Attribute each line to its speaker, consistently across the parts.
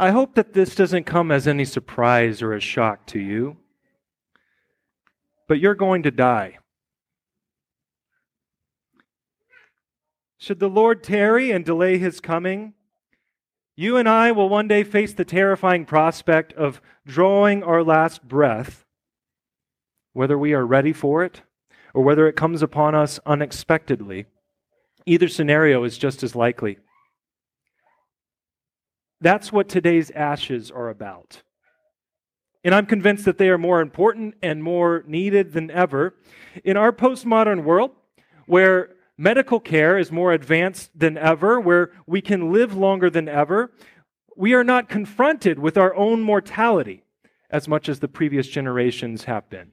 Speaker 1: I hope that this doesn't come as any surprise or a shock to you, but you're going to die. Should the Lord tarry and delay his coming, you and I will one day face the terrifying prospect of drawing our last breath, whether we are ready for it or whether it comes upon us unexpectedly. Either scenario is just as likely. That's what today's ashes are about. And I'm convinced that they are more important and more needed than ever. In our postmodern world, where medical care is more advanced than ever, where we can live longer than ever, we are not confronted with our own mortality as much as the previous generations have been.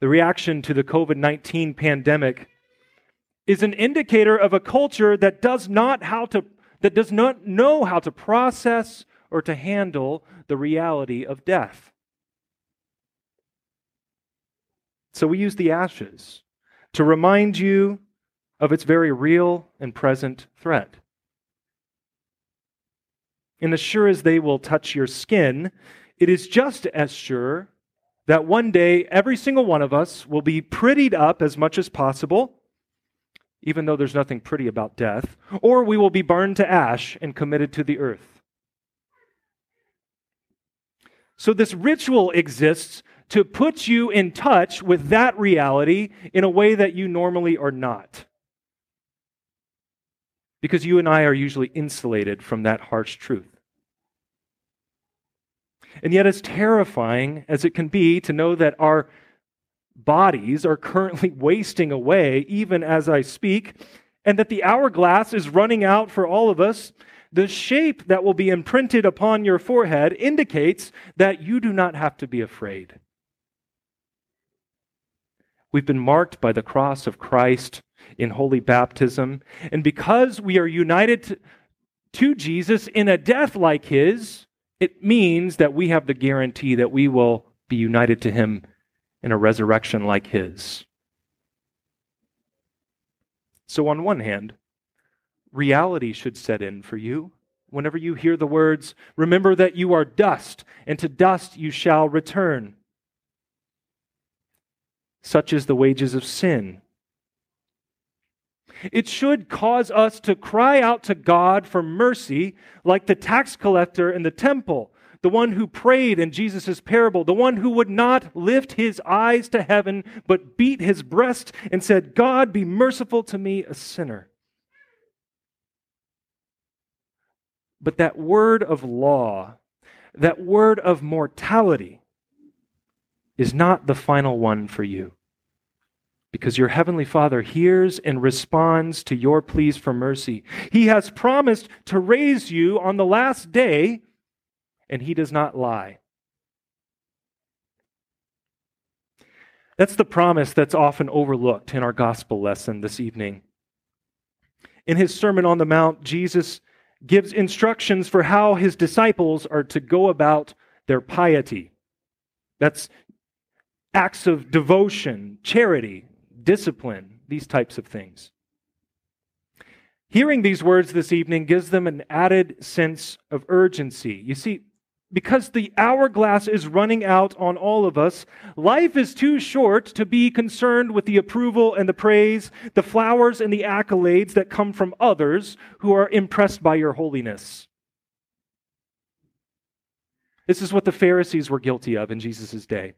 Speaker 1: The reaction to the COVID 19 pandemic is an indicator of a culture that does not how to that does not know how to process or to handle the reality of death. So we use the ashes to remind you of its very real and present threat. And as sure as they will touch your skin, it is just as sure that one day every single one of us will be prettied up as much as possible, even though there's nothing pretty about death, or we will be burned to ash and committed to the earth. So, this ritual exists to put you in touch with that reality in a way that you normally are not. Because you and I are usually insulated from that harsh truth. And yet, as terrifying as it can be to know that our bodies are currently wasting away, even as I speak, and that the hourglass is running out for all of us, the shape that will be imprinted upon your forehead indicates that you do not have to be afraid. We've been marked by the cross of Christ in holy baptism. And because we are united to, Jesus in a death like his, it means that we have the guarantee that we will be united to him in a resurrection like his. So, on one hand, reality should set in for you. Whenever you hear the words, remember that you are dust, and to dust you shall return. Such is the wages of sin. It should cause us to cry out to God for mercy, like the tax collector in the temple, the one who prayed in Jesus' parable, the one who would not lift his eyes to heaven, but beat his breast and said, God, be merciful to me, a sinner. But that word of law, that word of mortality, is not the final one for you because your heavenly Father hears and responds to your pleas for mercy. He has promised to raise you on the last day, and He does not lie. That's the promise that's often overlooked in our gospel lesson this evening. In his Sermon on the Mount, Jesus gives instructions for how his disciples are to go about their piety. That's acts of devotion, charity, discipline, these types of things. Hearing these words this evening gives them an added sense of urgency. You see, because the hourglass is running out on all of us, life is too short to be concerned with the approval and the praise, the flowers and the accolades that come from others who are impressed by your holiness. This is what the Pharisees were guilty of in Jesus' day.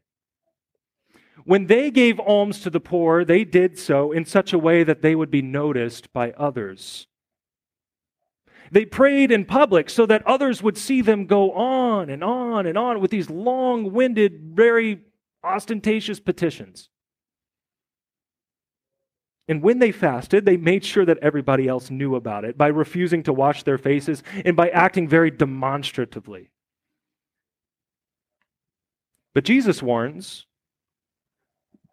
Speaker 1: When they gave alms to the poor, they did so in such a way that they would be noticed by others. They prayed in public so that others would see them go on and on and on with these long winded, very ostentatious petitions. And when they fasted, they made sure that everybody else knew about it by refusing to wash their faces and by acting very demonstratively. But Jesus warns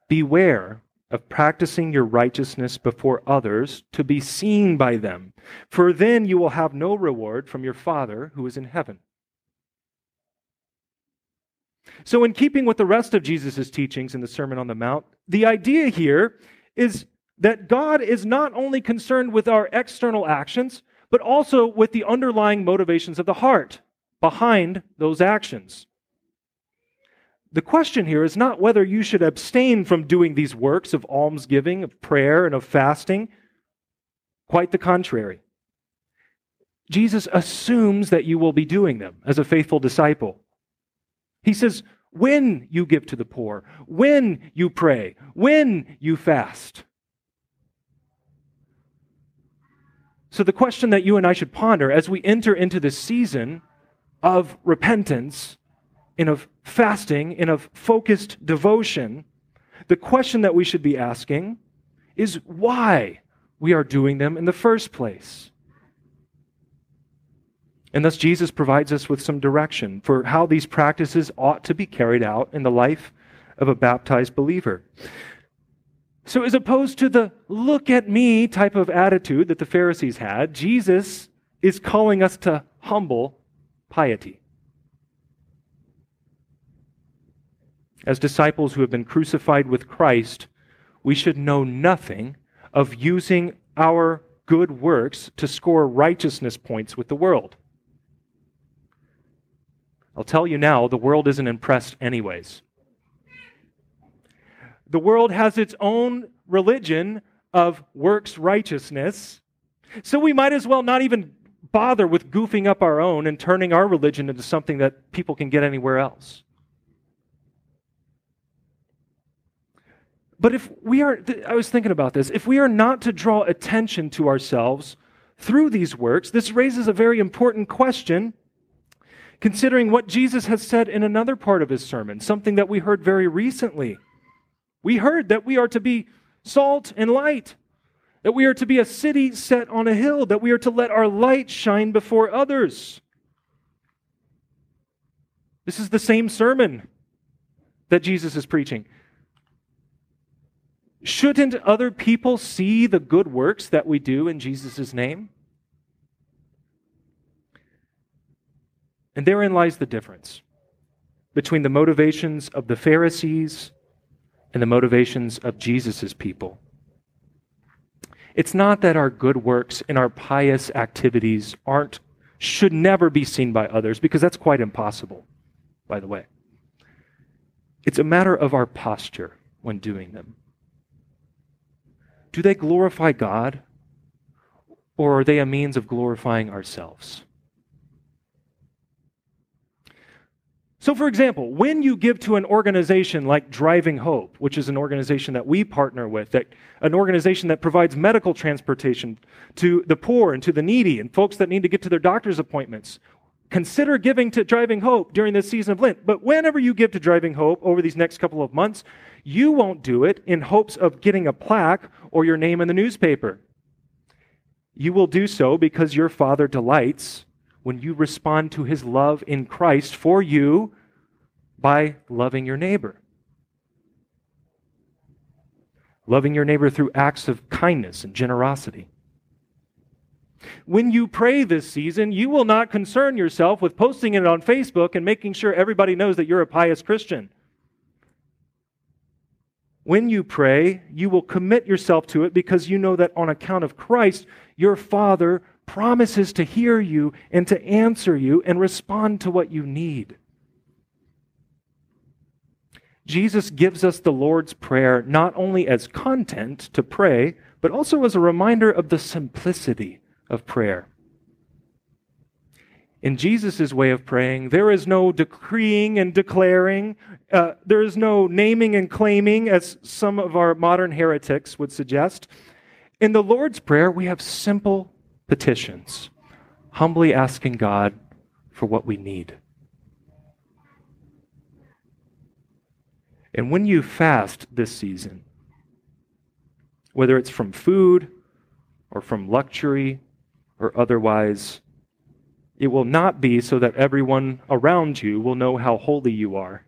Speaker 1: Beware of practicing your righteousness before others to be seen by them, for then you will have no reward from your Father who is in heaven. So, in keeping with the rest of Jesus' teachings in the Sermon on the Mount, the idea here is that God is not only concerned with our external actions, but also with the underlying motivations of the heart behind those actions. The question here is not whether you should abstain from doing these works of almsgiving, of prayer, and of fasting. Quite the contrary. Jesus assumes that you will be doing them as a faithful disciple. He says, when you give to the poor, when you pray, when you fast. So, the question that you and I should ponder as we enter into this season of repentance and of fasting and of focused devotion, the question that we should be asking is why we are doing them in the first place. And thus, Jesus provides us with some direction for how these practices ought to be carried out in the life of a baptized believer. So, as opposed to the look at me type of attitude that the Pharisees had, Jesus is calling us to humble piety. As disciples who have been crucified with Christ, we should know nothing of using our good works to score righteousness points with the world. I'll tell you now, the world isn't impressed, anyways. The world has its own religion of works righteousness. So we might as well not even bother with goofing up our own and turning our religion into something that people can get anywhere else. But if we are, I was thinking about this, if we are not to draw attention to ourselves through these works, this raises a very important question considering what Jesus has said in another part of his sermon, something that we heard very recently. We heard that we are to be salt and light, that we are to be a city set on a hill, that we are to let our light shine before others. This is the same sermon that Jesus is preaching. Shouldn't other people see the good works that we do in Jesus' name? And therein lies the difference between the motivations of the Pharisees and the motivations of Jesus' people. It's not that our good works and our pious activities aren't, should never be seen by others, because that's quite impossible, by the way. It's a matter of our posture when doing them. Do they glorify God, or are they a means of glorifying ourselves? So, for example, when you give to an organization like Driving Hope, which is an organization that we partner with, that, an organization that provides medical transportation to the poor and to the needy and folks that need to get to their doctor's appointments, consider giving to Driving Hope during this season of Lent. But whenever you give to Driving Hope over these next couple of months, you won't do it in hopes of getting a plaque or your name in the newspaper. You will do so because your Father delights when you respond to his love in Christ for you by loving your neighbor. Loving your neighbor through acts of kindness and generosity. When you pray this season, you will not concern yourself with posting it on Facebook and making sure everybody knows that you're a pious Christian. When you pray, you will commit yourself to it because you know that on account of Christ, your Father promises to hear you and to answer you and respond to what you need. Jesus gives us the Lord's Prayer not only as content to pray, but also as a reminder of the simplicity of prayer. In Jesus' way of praying, there is no decreeing and declaring. Uh, there is no naming and claiming, as some of our modern heretics would suggest. In the Lord's Prayer, we have simple petitions, humbly asking God for what we need. And when you fast this season, whether it's from food or from luxury or otherwise, it will not be so that everyone around you will know how holy you are.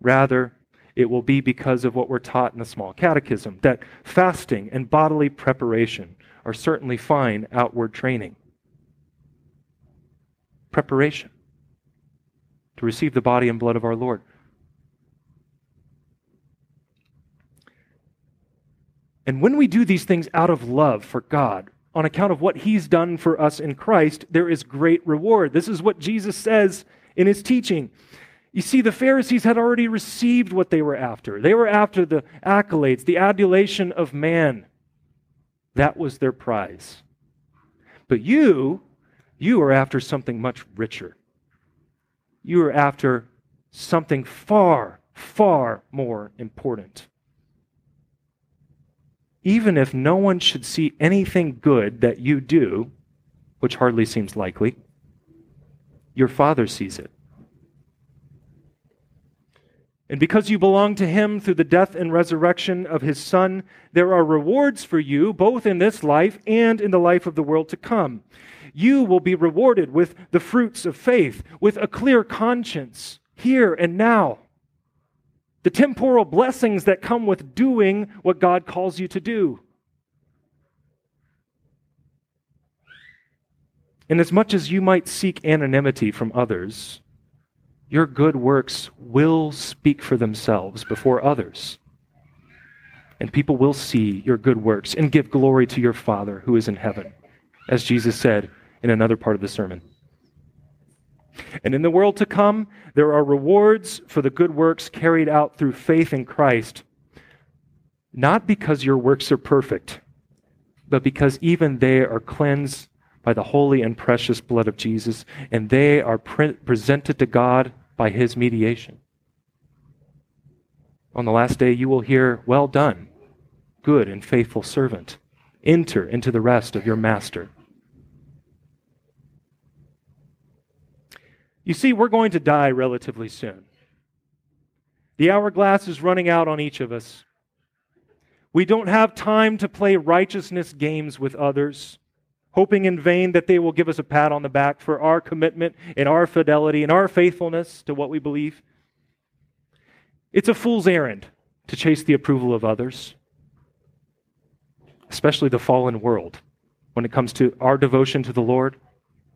Speaker 1: Rather, it will be because of what we're taught in the small catechism that fasting and bodily preparation are certainly fine outward training. Preparation to receive the body and blood of our Lord. And when we do these things out of love for God, on account of what he's done for us in Christ, there is great reward. This is what Jesus says in his teaching. You see, the Pharisees had already received what they were after. They were after the accolades, the adulation of man. That was their prize. But you, you are after something much richer. You are after something far, far more important even if no one should see anything good that you do, which hardly seems likely, your Father sees it. And because you belong to Him through the death and resurrection of His Son, there are rewards for you, both in this life and in the life of the world to come. You will be rewarded with the fruits of faith, with a clear conscience, here and now the temporal blessings that come with doing what God calls you to do. And as much as you might seek anonymity from others, your good works will speak for themselves before others. And people will see your good works and give glory to your Father who is in heaven, as Jesus said in another part of the sermon. And in the world to come, there are rewards for the good works carried out through faith in Christ, not because your works are perfect, but because even they are cleansed by the holy and precious blood of Jesus, and they are pre- presented to God by his mediation. On the last day, you will hear, Well done, good and faithful servant. Enter into the rest of your master. You see, we're going to die relatively soon. The hourglass is running out on each of us. We don't have time to play righteousness games with others, hoping in vain that they will give us a pat on the back for our commitment and our fidelity and our faithfulness to what we believe. It's a fool's errand to chase the approval of others, especially the fallen world. When it comes to our devotion to the Lord,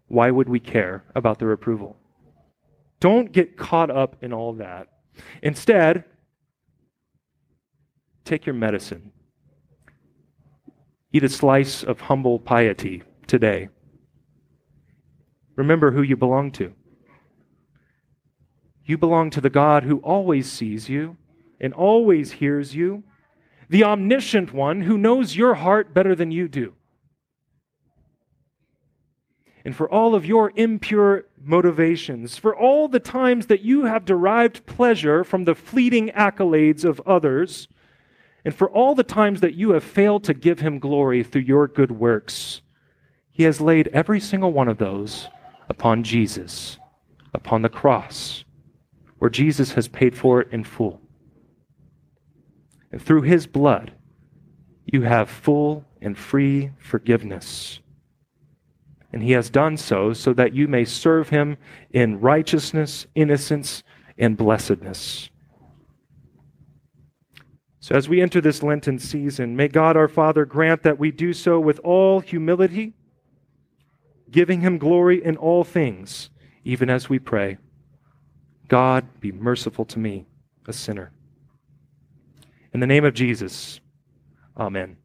Speaker 1: why would we care about their approval? Don't get caught up in all that. Instead, take your medicine. Eat a slice of humble piety today. Remember who you belong to. You belong to the God who always sees you and always hears you, the omniscient one who knows your heart better than you do and for all of your impure motivations, for all the times that you have derived pleasure from the fleeting accolades of others, and for all the times that you have failed to give him glory through your good works. He has laid every single one of those upon Jesus, upon the cross, where Jesus has paid for it in full. And through his blood, you have full and free forgiveness and he has done so so that you may serve him in righteousness, innocence, and blessedness. So, as we enter this Lenten season, may God our Father grant that we do so with all humility, giving him glory in all things, even as we pray. God, be merciful to me, a sinner. In the name of Jesus, amen.